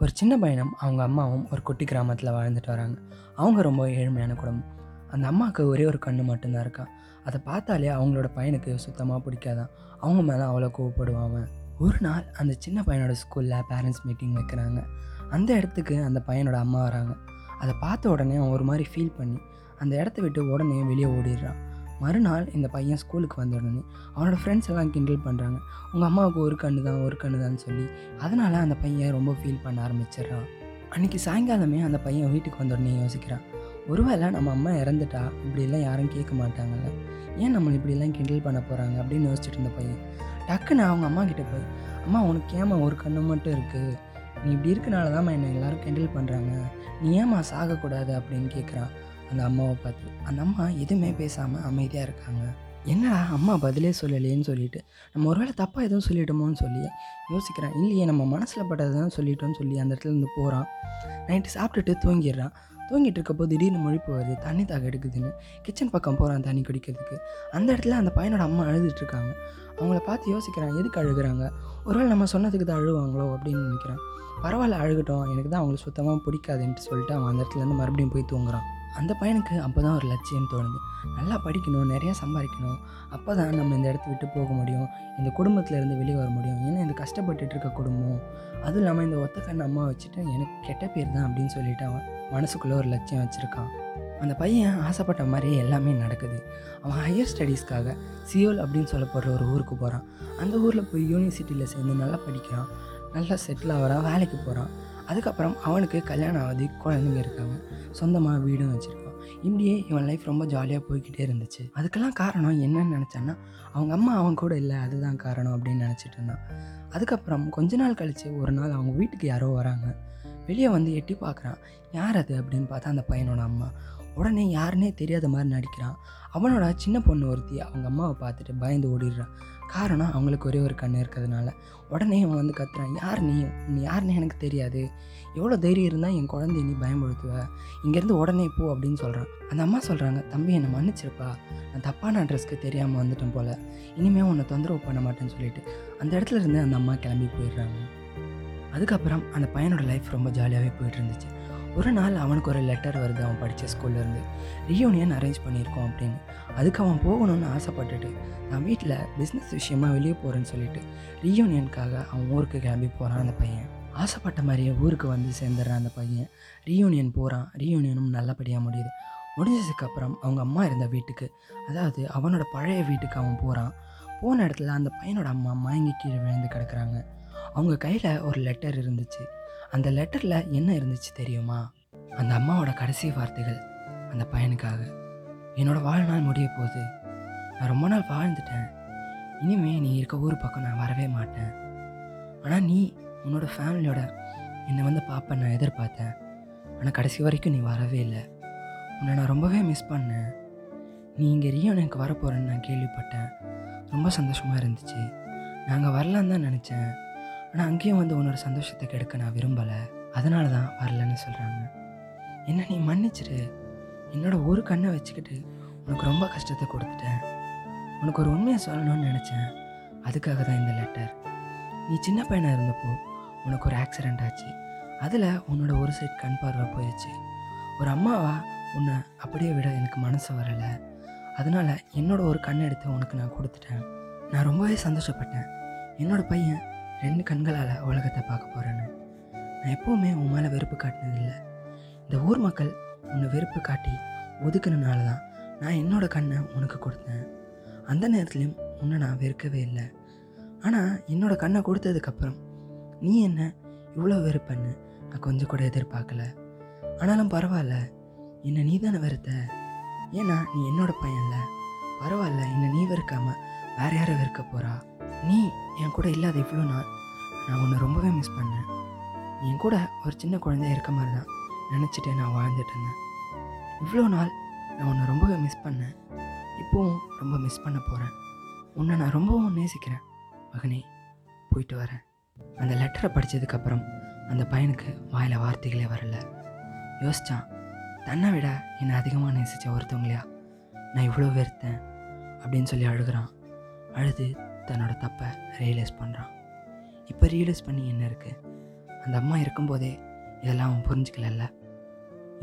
ஒரு சின்ன பையனும் அவங்க அம்மாவும் ஒரு குட்டி கிராமத்தில் வாழ்ந்துட்டு வராங்க. அவங்க ரொம்ப ஏழ்மையான குடும்பம். அந்த அம்மாவுக்கு ஒரே ஒரு கண்ணு மட்டும்தான் இருக்கா. அதை பார்த்தாலே அவங்களோட பையனுக்கு சுத்தமாக பிடிக்காதான் அவங்க மேலே அவ்வளோ கோவப்படுவான் ஒரு நாள் அந்த சின்ன பையனோட ஸ்கூலில் பேரண்ட்ஸ் மீட்டிங் வைக்கிறாங்க. அந்த இடத்துக்கு அந்த பையனோட அம்மா வராங்க. அதை பார்த்த உடனே அவன் ஒரு மாதிரி ஃபீல் பண்ணி அந்த இடத்த விட்டு உடனே வெளியே ஓடிடுறான். மறுநாள் இந்த பையன் ஸ்கூலுக்கு வந்த உடனே அவனோட ஃப்ரெண்ட்ஸ் எல்லாம் கிண்டல் பண்ணுறாங்க உங்கள் அம்மாவுக்கு ஒரு கண்ணு தான் ஒரு கண்ணு தான் சொல்லி அதனால் அந்த பையன் ரொம்ப ஃபீல் பண்ண ஆரம்பிச்சிடுறான். அன்றைக்கி சாயங்காலமே அந்த பையன் வீட்டுக்கு வந்த உடனே யோசிக்கிறான். ஒருவேளை நம்ம அம்மா இறந்துட்டா? இப்படிலாம் யாரும் கேட்க மாட்டாங்கல்ல. ஏன் நம்மளை இப்படிலாம் கிண்டல் பண்ண போகிறாங்க அப்படின்னு யோசிச்சுட்டு இருந்த பையன். டக்குன்னு அவங்க அம்மா கிட்டே போய் அம்மா உனக்கு ஏமா ஒரு கண்ணு மட்டும் இருக்குது நீ இப்படி இருக்கனால தான் என்னை எல்லோரும் கிண்டல் பண்ணுறாங்க நீ ஏம்மா சாகக்கூடாது? அப்படின்னு கேட்குறான் அந்த அம்மாவை பார்த்து அந்த அம்மா எதுவுமே பேசாமல் அமைதியாக இருக்காங்க. என்னடா அம்மா பதிலே சொல்லலையேன்னு சொல்லிட்டு நம்ம ஒருவேளை தப்பாக எதுவும் சொல்லிட்டோமோன்னு சொல்லி யோசிக்கிறேன். இல்லையே நம்ம மனசில் பட்டதை தான் சொல்லிட்டோம்னு சொல்லி அந்த இடத்துல இருந்து போகிறான் நைட்டு சாப்பிட்டுட்டு தூங்கிடுறான். தூங்கிட்டு இருக்கப்போ திடீர்னு முழிப்பு வருது. தண்ணி தாக எடுக்குதுன்னு. கிச்சன் பக்கம் போகிறான் தண்ணி குடிக்கிறதுக்கு. அந்த இடத்துல அந்த பையனோட அம்மா அழுதுட்ருக்காங்க அவங்கள பார்த்து யோசிக்கிறான் எதுக்கு அழுகுறாங்க? ஒருவேளை நம்ம சொன்னதுக்கு தான் அழுவாங்களோ? அப்படின்னு நினைக்கிறான். பரவாயில்ல அழுகட்டும். எனக்கு தான் அவங்களுக்கு சுத்தமாக பிடிக்காதுன்ட்டு சொல்லிட்டு அவன் அந்த இடத்துலேருந்து மறுபடியும் போய் தூங்குறான். அந்த பையனுக்கு அப்போ தான் ஒரு லட்சியம் தோணுது. நல்லா படிக்கணும் நிறையா சம்பாதிக்கணும். அப்போ தான் நம்ம இந்த இடத்த விட்டு போக முடியும் இந்த குடும்பத்தில் இருந்து வெளியே வர முடியும். ஏன்னா இந்த கஷ்டப்பட்டுட்டு இருக்க குடும்பம். அதுவும் இல்லாமல் இந்த ஒத்த கண்ண அம்மா வச்சுட்டு எனக்கு கெட்ட பேர் தான் அப்படின்னு சொல்லிட்டு அவன் மனசுக்குள்ளே ஒரு லட்சியம் வச்சுருக்கான். அந்த பையன் ஆசைப்பட்ட மாதிரி எல்லாமே நடக்குது. அவன் ஹையர் ஸ்டடீஸ்க்காக சியோல் அப்படின்னு சொல்லப்படுற ஒரு ஊருக்கு போகிறான் அந்த ஊரில் போய் யூனிவர்சிட்டியில் சேர்ந்து நல்லா படிக்கிறான். நல்லா செட்டில் ஆகிறான் வேலைக்கு போகிறான் அதுக்கப்புறம் அவனுக்கு கல்யாணம் ஆகுது குழந்தைங்க இருக்காங்க சொந்தமாக வீடும் வச்சுருக்கான். இப்படியே இவன் லைஃப் ரொம்ப ஜாலியாக போய்கிட்டே இருந்துச்சு. அதுக்கெல்லாம் காரணம் என்னன்னு நினச்சான்னா அவங்க அம்மா அவன் கூட இல்லை அதுதான் காரணம் அப்படின்னு நினச்சிட்டு இருந்தான். அதுக்கப்புறம் கொஞ்ச நாள் கழித்து ஒரு நாள் அவங்க வீட்டுக்கு யாரோ வராங்க. வெளியே வந்து எட்டி பார்க்குறான். யார் அது? அப்படின்னு பார்த்தா அந்த பையனோட அம்மா. உடனே யாருன்னே தெரியாத மாதிரி நடிக்கிறான். அவனோட சின்ன பொண்ணு ஒருத்தி அவங்க அம்மாவை பார்த்துட்டு பயந்து ஓடிடுறான் காரணம் அவங்களுக்கு ஒரே ஒரு கண்ணு இருக்கிறதுனால. உடனே அவன் வந்து கத்துறான் யார் நீ? நீ யாருன்னு எனக்கு தெரியாது. எவ்வளோ தைரியம் இருந்தால் என் குழந்தைய நீ பயன்படுத்துவ? இங்கேருந்து உடனே போ அப்படின்னு சொல்கிறான் அந்த அம்மா சொல்கிறாங்க தம்பி என்னை மன்னிச்சிருப்பா. நான் தப்பான அட்ரஸ்க்கு தெரியாமல் வந்துட்டேன் போல். இனிமேல் உன்னை தொந்தரவு பண்ண மாட்டேன்னு சொல்லிட்டு. அந்த இடத்துல இருந்து அந்த அம்மா கிளம்பி போயிடுறாங்க. அதுக்கப்புறம் அந்த பையனோட லைஃப் ரொம்ப ஜாலியாகவே போயிட்டு இருந்துச்சு. ஒரு நாள் அவனுக்கு ஒரு லெட்டர் வருது அவன் படித்த ஸ்கூல்லேருந்து ரீயூனியன் அரேஞ்ச் பண்ணியிருக்கோம் அப்படின்னு. அதுக்கு அவன் போகணும்னு ஆசைப்பட்டுட்டு நான் வீட்டில் பிஸ்னஸ் விஷயமா வெளியே போகிறேன்னு சொல்லிட்டு ரீயூனியனுக்காக அவன் ஊருக்கு கிளம்பி போகிறான் அந்த பையன். ஆசைப்பட்ட மாதிரியே ஊருக்கு வந்து சேர்ந்துடுறான் அந்த பையன். ரீயூனியன் போகிறான் ரீயூனியனும் நல்லபடியாக முடியுது. முடிஞ்சதுக்கப்புறம் அவங்க அம்மா இருந்த வீட்டுக்கு அதாவது அவனோட பழைய வீட்டுக்கு அவன் போகிறான் போன இடத்துல அந்த பையனோட அம்மா மயங்கி கீழே விழுந்து கிடக்குறாங்க. அவங்க கையில் ஒரு லெட்டர் இருந்துச்சு. அந்த லெட்டரில் என்ன இருந்துச்சு தெரியுமா? அந்த அம்மாவோட கடைசி வார்த்தைகள் அந்த பையனுக்காக. என்னோட வாழ்நாள் முடிய போகுது. நான் ரொம்ப நாள் வாழ்ந்துட்டேன். இனிமே நீ இருக்க ஊர் பக்கம் நான் வரவே மாட்டேன். ஆனால் நீ உன்னோட ஃபேமிலியோட என்னை வந்து பார்ப்ப நான் எதிர்பார்த்தேன். ஆனால் கடைசி வரைக்கும் நீ வரவே இல்லை. உன்னை நான் ரொம்பவே மிஸ் பண்ணேன். நீ இங்கே ரீயூனியனுக்கு வரப்போகிறேன்னு நான் கேள்விப்பட்டேன். ரொம்ப சந்தோஷமாக இருந்துச்சு. நாங்கள் வரலான்னு தான் நினச்சேன். ஆனால் அங்கேயும் வந்து உன்னோட சந்தோஷத்தை கெடுக்க நான் விரும்பலை. அதனால தான் வரலன்னு சொல்கிறாங்க என்ன நீ மன்னிச்சிரு. என்னோட ஒரு கண்ணை வச்சுக்கிட்டு உனக்கு ரொம்ப கஷ்டத்தை கொடுத்துட்டேன். உனக்கு ஒரு உண்மையை சொல்லணும்னு நினச்சேன். அதுக்காக தான் இந்த லெட்டர் நீ சின்ன பையனாக இருந்தப்போ உனக்கு ஒரு ஆக்சிடெண்ட் ஆச்சு. அதில் உன்னோட ஒரு சைட் கண் பார்வை போயிடுச்சு ஒரு அம்மாவா உன்னை அப்படியே விட எனக்கு மனசு வரலை. அதனால் என்னோட ஒரு கண் எடுத்து உனக்கு நான் கொடுத்துட்டேன். நான் ரொம்பவே சந்தோஷப்பட்டேன். என்னோட பையன் ரெண்டு கண்களால் உலகத்தை பார்க்க போகிறேன்னு நான் எப்போவுமே உன் மேலே வெறுப்பு காட்டினதில்லை இந்த ஊர் மக்கள் உன்னை வெறுப்பு காட்டி ஒதுக்குனனால தான் நான் என்னோடய கண்ணை உனக்கு கொடுத்தேன். அந்த நேரத்துலையும் உன்னை நான் வெறுக்கவே இல்லை. ஆனால் என்னோடய கண்ணை கொடுத்ததுக்கப்புறம் நீ என்ன இவ்வளோ வெறுப்பன்னு நான் கொஞ்சம் கூட எதிர்பார்க்கல. ஆனாலும் பரவாயில்ல என்னை நீ தானே வெறுத்த. ஏன்னா நீ என்னோட பையன்ல. பரவாயில்ல என்னை நீ வெறுக்காமல் வேற யாரை வெறுக்க போகிறா நீ என் கூட இல்லாத இவ்வளோ நாள் நான் உன்னை ரொம்பவே மிஸ் பண்ணேன். என் கூட ஒரு சின்ன குழந்தையா இருக்க மாதிரி தான் நினச்சிட்டு நான் வாழ்ந்துட்டு இருந்தேன். இவ்வளோ நாள் நான் உன்னை ரொம்பவே மிஸ் பண்ணேன். இப்போவும் ரொம்ப மிஸ் பண்ண போகிறேன் உன்னை நான் ரொம்பவும் நேசிக்கிறேன். மகனே போயிட்டு வரேன். அந்த லெட்டரை படித்ததுக்கப்புறம் அந்த பையனுக்கு வாயில் வார்த்தைகளே வரல. யோசித்தான் தன்னை விட என்னை அதிகமாக நேசித்த ஒருத்தவங்களையா? நான் இவ்வளோ வெறுத்தேன் அப்படின்னு சொல்லி அழுகிறான். அழுது தன்னோட தப்பை ரியலைஸ் பண்ணுறான் இப்போ ரியலைஸ் பண்ணி என்ன இருக்குது அந்த அம்மா இருக்கும்போதே இதெல்லாம் அவன் புரிஞ்சுக்கலல்ல.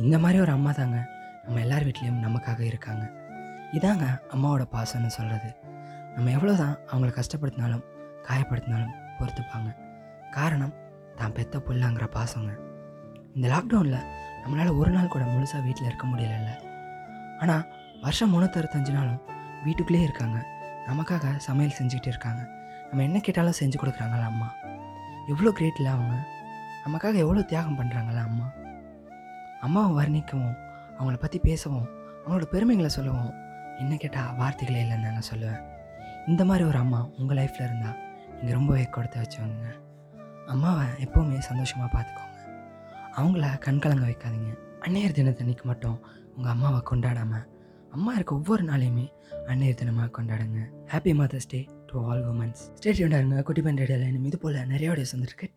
இந்த மாதிரி ஒரு அம்மா தாங்க நம்ம எல்லார் வீட்லேயும் நமக்காக இருக்காங்க. இதாங்க அம்மாவோட பாசம்னு சொல்கிறது நம்ம எவ்வளோ தான் அவங்கள கஷ்டப்படுத்தினாலும் காயப்படுத்தினாலும் பொறுத்துப்பாங்க. காரணம் தான் பெத்த புள்ளங்கிற பாசங்க. இந்த லாக்டவுனில் நம்மளால் ஒரு நாள் கூட முழுசாக வீட்டில் இருக்க முடியலல்ல. ஆனால் வருஷம் முந்நூற்றறுபத்தஞ்சு நாளும் வீட்டுக்குள்ளேயே இருக்காங்க. நமக்காக சமையல் செஞ்சுக்கிட்டு இருக்காங்க. நம்ம என்ன கேட்டாலும் செஞ்சு கொடுக்குறாங்களா அம்மா? எவ்வளோ கிரேட்டில் அவங்க. நமக்காக எவ்வளோ தியாகம் பண்ணுறாங்களா அம்மா? அம்மாவை வர்ணிக்கவும் அவங்கள பற்றி பேசவும் அவங்களோட பெருமைகளை சொல்லவும். என்ன கேட்டால் வார்த்தைகளே இல்லைன்னு நான் சொல்லுவேன். இந்த மாதிரி ஒரு அம்மா உங்கள் லைஃப்பில் இருந்தால் நீங்கள் ரொம்பவே கொடுத்து வச்சவங்க அம்மாவை எப்போவுமே சந்தோஷமாக பார்த்துக்கோங்க. அவங்கள கண்கலங்க வைக்காதீங்க. அன்னையர் தினத்தன்னைக்கு மட்டும் உங்கள் அம்மாவை கொண்டாடாமல் அம்மா இருக்க ஒவ்வொரு நாளையுமே அன்னையர் தினமாக கொண்டாடுங்க. Happy Mother's Day to all women's state இருந்தாருங்க குட்டி பண்ட் இது போல் நிறைய வீடியோஸ் வந்துருக்கு.